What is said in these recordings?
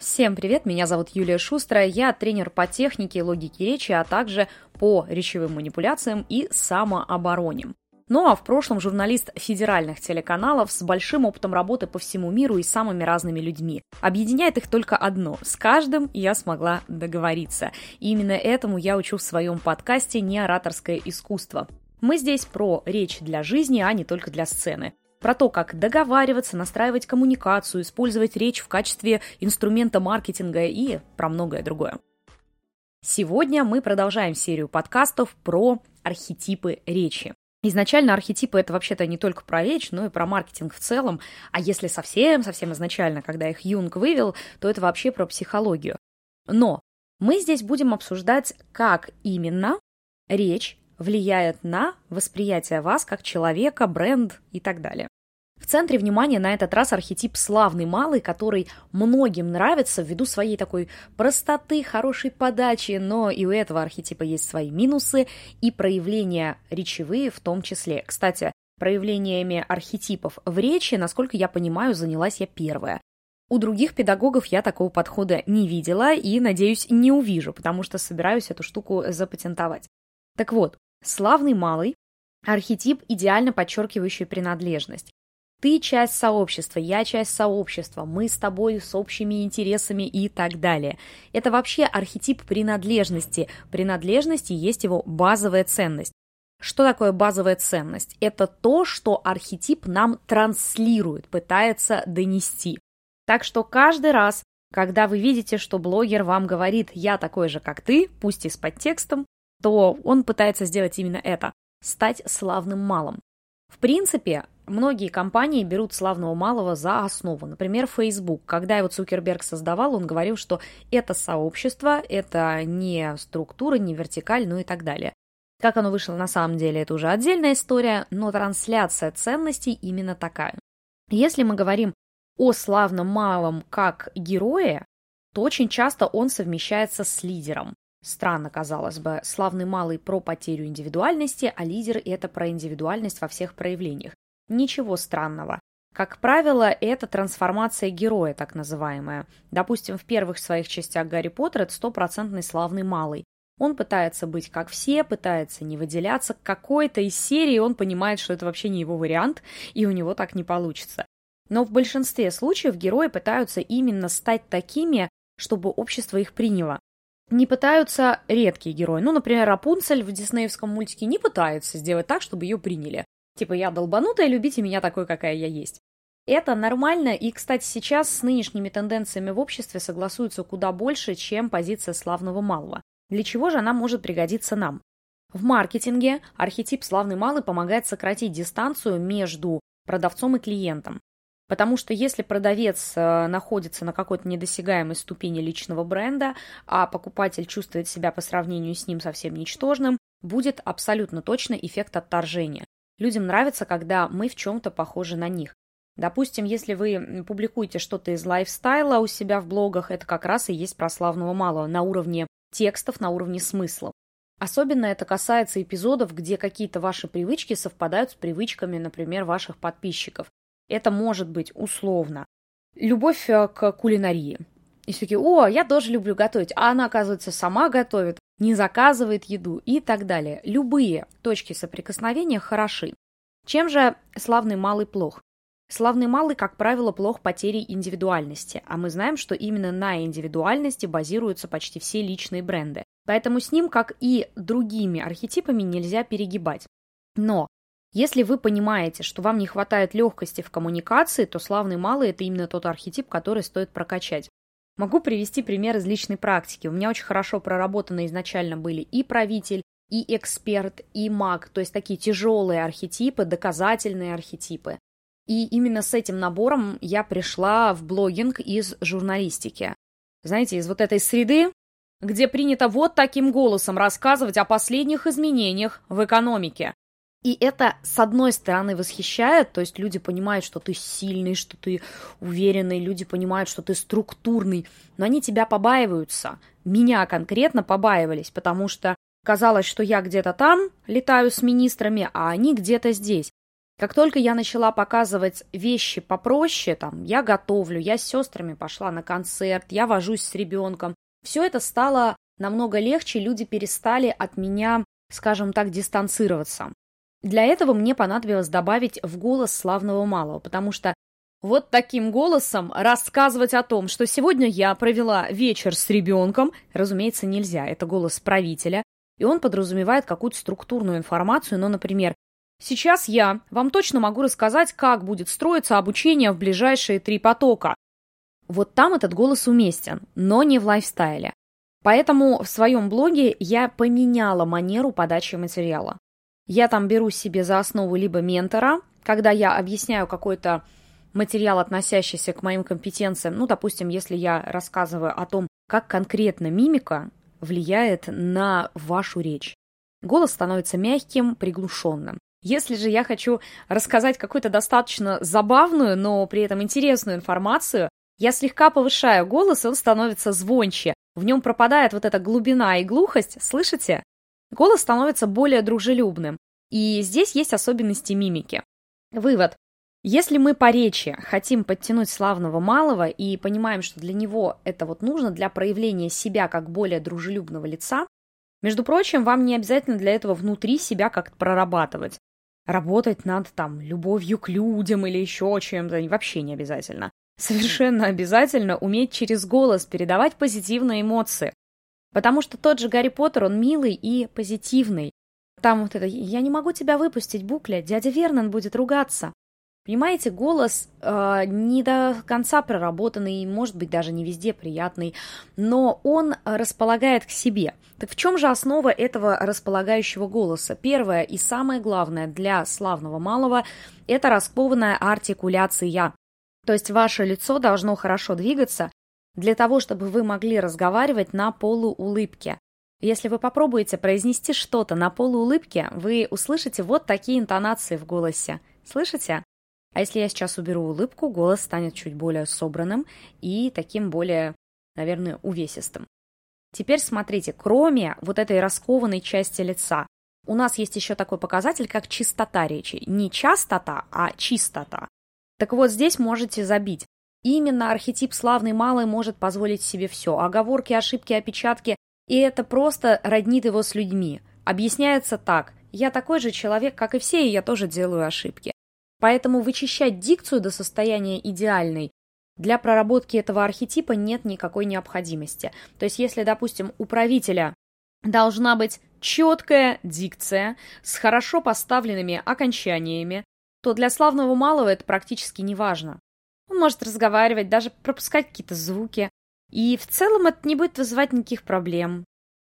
Всем привет, меня зовут Юлия Шустрая, я тренер по технике и логике речи, а также по речевым манипуляциям и самообороне. Ну а в прошлом журналист федеральных телеканалов с большим опытом работы по всему миру и самыми разными людьми. Объединяет их только одно – с каждым я смогла договориться. И именно этому я учу в своем подкасте «Неораторское искусство». Мы здесь про речь для жизни, а не только для сцены про то, как договариваться, настраивать коммуникацию, использовать речь в качестве инструмента маркетинга и про многое другое. Сегодня мы продолжаем серию подкастов про архетипы речи. Изначально архетипы это вообще-то не только про речь, но и про маркетинг в целом. А если совсем-совсем изначально, когда их Юнг вывел, то это вообще про психологию. Но мы здесь будем обсуждать, как именно речь влияет на восприятие вас как человека, бренд и так далее. В центре внимания на этот раз архетип славный малый, который многим нравится ввиду своей такой простоты, хорошей подачи, но и у этого архетипа есть свои минусы и проявления речевые в том числе. Кстати, проявлениями архетипов в речи, насколько я понимаю, занялась я первая. У других педагогов я такого подхода не видела и, надеюсь, не увижу, потому что собираюсь эту штуку запатентовать. Так вот, славный малый – архетип, идеально подчеркивающий принадлежность. Ты часть сообщества, я часть сообщества, мы с тобой с общими интересами и так далее. Это вообще архетип принадлежности. Принадлежности есть его базовая ценность. Что такое базовая ценность? Это то, что архетип нам транслирует, пытается донести. Так что каждый раз, когда вы видите, что блогер вам говорит «я такой же, как ты», пусть и с подтекстом, то он пытается сделать именно это – стать славным малым. В принципе, многие компании берут славного малого за основу. Например, Facebook. Когда его Цукерберг создавал, он говорил, что это сообщество, это не структура, не вертикаль, ну и так далее. Как оно вышло на самом деле, это уже отдельная история, но трансляция ценностей именно такая. Если мы говорим о славном малом как герое, то очень часто он совмещается с лидером. Странно, казалось бы, славный малый про потерю индивидуальности, а лидер – это про индивидуальность во всех проявлениях. Ничего странного. Как правило, это трансформация героя, так называемая. Допустим, в первых своих частях Гарри Поттер это стопроцентный славный малый. Он пытается быть как все, пытается не выделяться. К какой-то из серии он понимает, что это вообще не его вариант, и у него так не получится. Но в большинстве случаев герои пытаются именно стать такими, чтобы общество их приняло не пытаются редкие герои. Ну, например, Рапунцель в диснеевском мультике не пытается сделать так, чтобы ее приняли. Типа, я долбанутая, любите меня такой, какая я есть. Это нормально, и, кстати, сейчас с нынешними тенденциями в обществе согласуются куда больше, чем позиция славного малого. Для чего же она может пригодиться нам? В маркетинге архетип славный малый помогает сократить дистанцию между продавцом и клиентом. Потому что если продавец э, находится на какой-то недосягаемой ступени личного бренда, а покупатель чувствует себя по сравнению с ним совсем ничтожным, будет абсолютно точно эффект отторжения. Людям нравится, когда мы в чем-то похожи на них. Допустим, если вы публикуете что-то из лайфстайла у себя в блогах, это как раз и есть про славного малого на уровне текстов, на уровне смыслов. Особенно это касается эпизодов, где какие-то ваши привычки совпадают с привычками, например, ваших подписчиков. Это может быть условно. Любовь э, к кулинарии. И все такие, о, я тоже люблю готовить. А она, оказывается, сама готовит, не заказывает еду и так далее. Любые точки соприкосновения хороши. Чем же славный малый плох? Славный малый, как правило, плох потерей индивидуальности, а мы знаем, что именно на индивидуальности базируются почти все личные бренды. Поэтому с ним, как и другими архетипами, нельзя перегибать. Но если вы понимаете, что вам не хватает легкости в коммуникации, то славный малый – это именно тот архетип, который стоит прокачать. Могу привести пример из личной практики. У меня очень хорошо проработаны изначально были и правитель, и эксперт, и маг, то есть такие тяжелые архетипы, доказательные архетипы. И именно с этим набором я пришла в блогинг из журналистики. Знаете, из вот этой среды, где принято вот таким голосом рассказывать о последних изменениях в экономике. И это, с одной стороны, восхищает, то есть люди понимают, что ты сильный, что ты уверенный, люди понимают, что ты структурный, но они тебя побаиваются. Меня конкретно побаивались, потому что казалось, что я где-то там летаю с министрами, а они где-то здесь. Как только я начала показывать вещи попроще, там, я готовлю, я с сестрами пошла на концерт, я вожусь с ребенком, все это стало намного легче, люди перестали от меня, скажем так, дистанцироваться. Для этого мне понадобилось добавить в голос славного малого, потому что вот таким голосом рассказывать о том, что сегодня я провела вечер с ребенком, разумеется, нельзя. Это голос правителя, и он подразумевает какую-то структурную информацию, но, например, сейчас я вам точно могу рассказать, как будет строиться обучение в ближайшие три потока. Вот там этот голос уместен, но не в лайфстайле. Поэтому в своем блоге я поменяла манеру подачи материала. Я там беру себе за основу либо ментора, когда я объясняю какой-то материал, относящийся к моим компетенциям, ну, допустим, если я рассказываю о том, как конкретно мимика влияет на вашу речь. Голос становится мягким, приглушенным. Если же я хочу рассказать какую-то достаточно забавную, но при этом интересную информацию, я слегка повышаю голос, и он становится звонче. В нем пропадает вот эта глубина и глухость, слышите? Голос становится более дружелюбным. И здесь есть особенности мимики. Вывод. Если мы по речи хотим подтянуть славного малого и понимаем, что для него это вот нужно для проявления себя как более дружелюбного лица, между прочим, вам не обязательно для этого внутри себя как-то прорабатывать. Работать над там любовью к людям или еще чем-то вообще не обязательно. Совершенно обязательно уметь через голос передавать позитивные эмоции. Потому что тот же Гарри Поттер, он милый и позитивный. Там вот это «я не могу тебя выпустить, Букля, дядя Вернон будет ругаться». Понимаете, голос э, не до конца проработанный, может быть, даже не везде приятный, но он располагает к себе. Так в чем же основа этого располагающего голоса? Первое и самое главное для славного малого – это раскованная артикуляция. То есть ваше лицо должно хорошо двигаться для того, чтобы вы могли разговаривать на полуулыбке. Если вы попробуете произнести что-то на полуулыбке, вы услышите вот такие интонации в голосе. Слышите? А если я сейчас уберу улыбку, голос станет чуть более собранным и таким более, наверное, увесистым. Теперь смотрите, кроме вот этой раскованной части лица, у нас есть еще такой показатель, как чистота речи. Не частота, а чистота. Так вот, здесь можете забить. Именно архетип славный малый может позволить себе все. Оговорки, ошибки, опечатки. И это просто роднит его с людьми. Объясняется так. Я такой же человек, как и все, и я тоже делаю ошибки. Поэтому вычищать дикцию до состояния идеальной для проработки этого архетипа нет никакой необходимости. То есть, если, допустим, у правителя должна быть четкая дикция с хорошо поставленными окончаниями, то для славного малого это практически не важно. Может разговаривать, даже пропускать какие-то звуки, и в целом это не будет вызывать никаких проблем.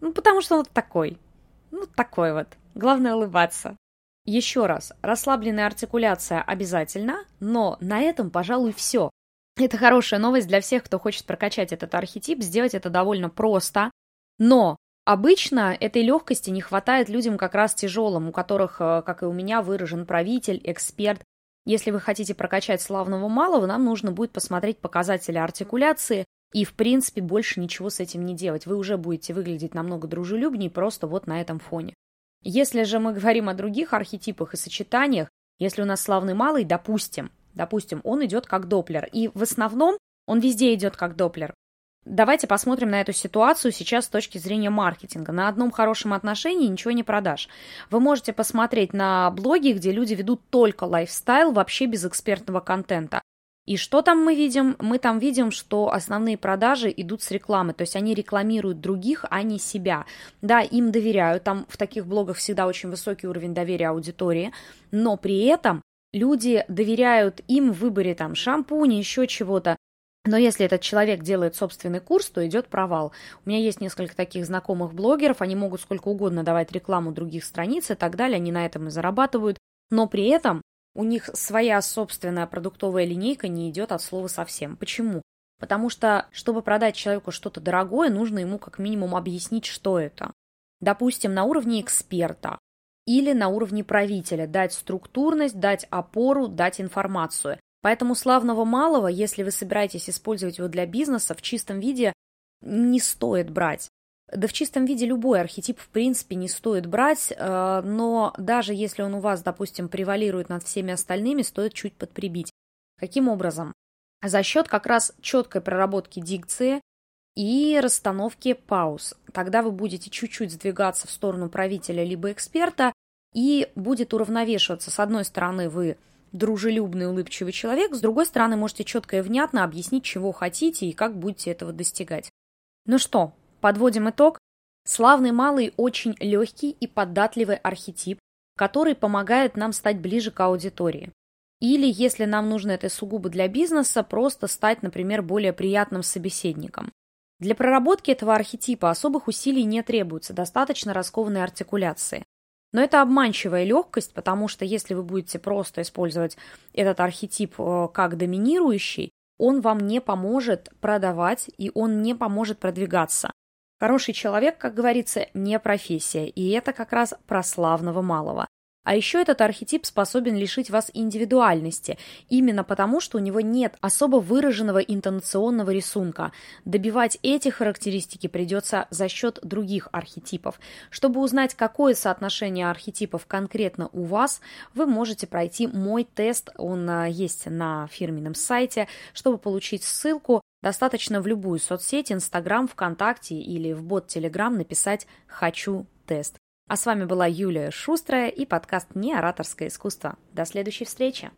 Ну, потому что он вот такой. Ну, такой вот. Главное улыбаться. Еще раз, расслабленная артикуляция обязательно, но на этом, пожалуй, все. Это хорошая новость для всех, кто хочет прокачать этот архетип, сделать это довольно просто. Но обычно этой легкости не хватает людям как раз тяжелым, у которых, э, как и у меня, выражен правитель, эксперт. Если вы хотите прокачать славного малого, нам нужно будет посмотреть показатели артикуляции и, в принципе, больше ничего с этим не делать. Вы уже будете выглядеть намного дружелюбнее просто вот на этом фоне. Если же мы говорим о других архетипах и сочетаниях, если у нас славный малый, допустим, допустим, он идет как доплер, и в основном он везде идет как доплер. Давайте посмотрим на эту ситуацию сейчас с точки зрения маркетинга. На одном хорошем отношении ничего не продашь. Вы можете посмотреть на блоги, где люди ведут только лайфстайл, вообще без экспертного контента. И что там мы видим? Мы там видим, что основные продажи идут с рекламы, то есть они рекламируют других, а не себя. Да, им доверяют, там в таких блогах всегда очень высокий уровень доверия аудитории, но при этом люди доверяют им в выборе там шампуня, еще чего-то. Но если этот человек делает собственный курс, то идет провал. У меня есть несколько таких знакомых блогеров, они могут сколько угодно давать рекламу других страниц и так далее, они на этом и зарабатывают, но при этом у них своя собственная продуктовая линейка не идет от слова совсем. Почему? Потому что, чтобы продать человеку что-то дорогое, нужно ему как минимум объяснить, что это. Допустим, на уровне эксперта или на уровне правителя дать структурность, дать опору, дать информацию. Поэтому славного малого, если вы собираетесь использовать его для бизнеса, в чистом виде не стоит брать. Да в чистом виде любой архетип в принципе не стоит брать, э, но даже если он у вас, допустим, превалирует над всеми остальными, стоит чуть подприбить. Каким образом? За счет как раз четкой проработки дикции и расстановки пауз. Тогда вы будете чуть-чуть сдвигаться в сторону правителя либо эксперта, и будет уравновешиваться. С одной стороны, вы дружелюбный, улыбчивый человек, с другой стороны, можете четко и внятно объяснить, чего хотите и как будете этого достигать. Ну что, подводим итог. Славный малый очень легкий и податливый архетип, который помогает нам стать ближе к аудитории. Или, если нам нужно это сугубо для бизнеса, просто стать, например, более приятным собеседником. Для проработки этого архетипа особых усилий не требуется, достаточно раскованной артикуляции. Но это обманчивая легкость, потому что если вы будете просто использовать этот архетип э, как доминирующий, он вам не поможет продавать и он не поможет продвигаться. Хороший человек, как говорится, не профессия, и это как раз про славного малого. А еще этот архетип способен лишить вас индивидуальности, именно потому, что у него нет особо выраженного интонационного рисунка. Добивать эти характеристики придется за счет других архетипов. Чтобы узнать, какое соотношение архетипов конкретно у вас, вы можете пройти мой тест, он а, есть на фирменном сайте. Чтобы получить ссылку, достаточно в любую соцсеть, Инстаграм, ВКонтакте или в бот Телеграм написать «Хочу тест». А с вами была Юлия Шустрая и подкаст «Не ораторское искусство». До следующей встречи!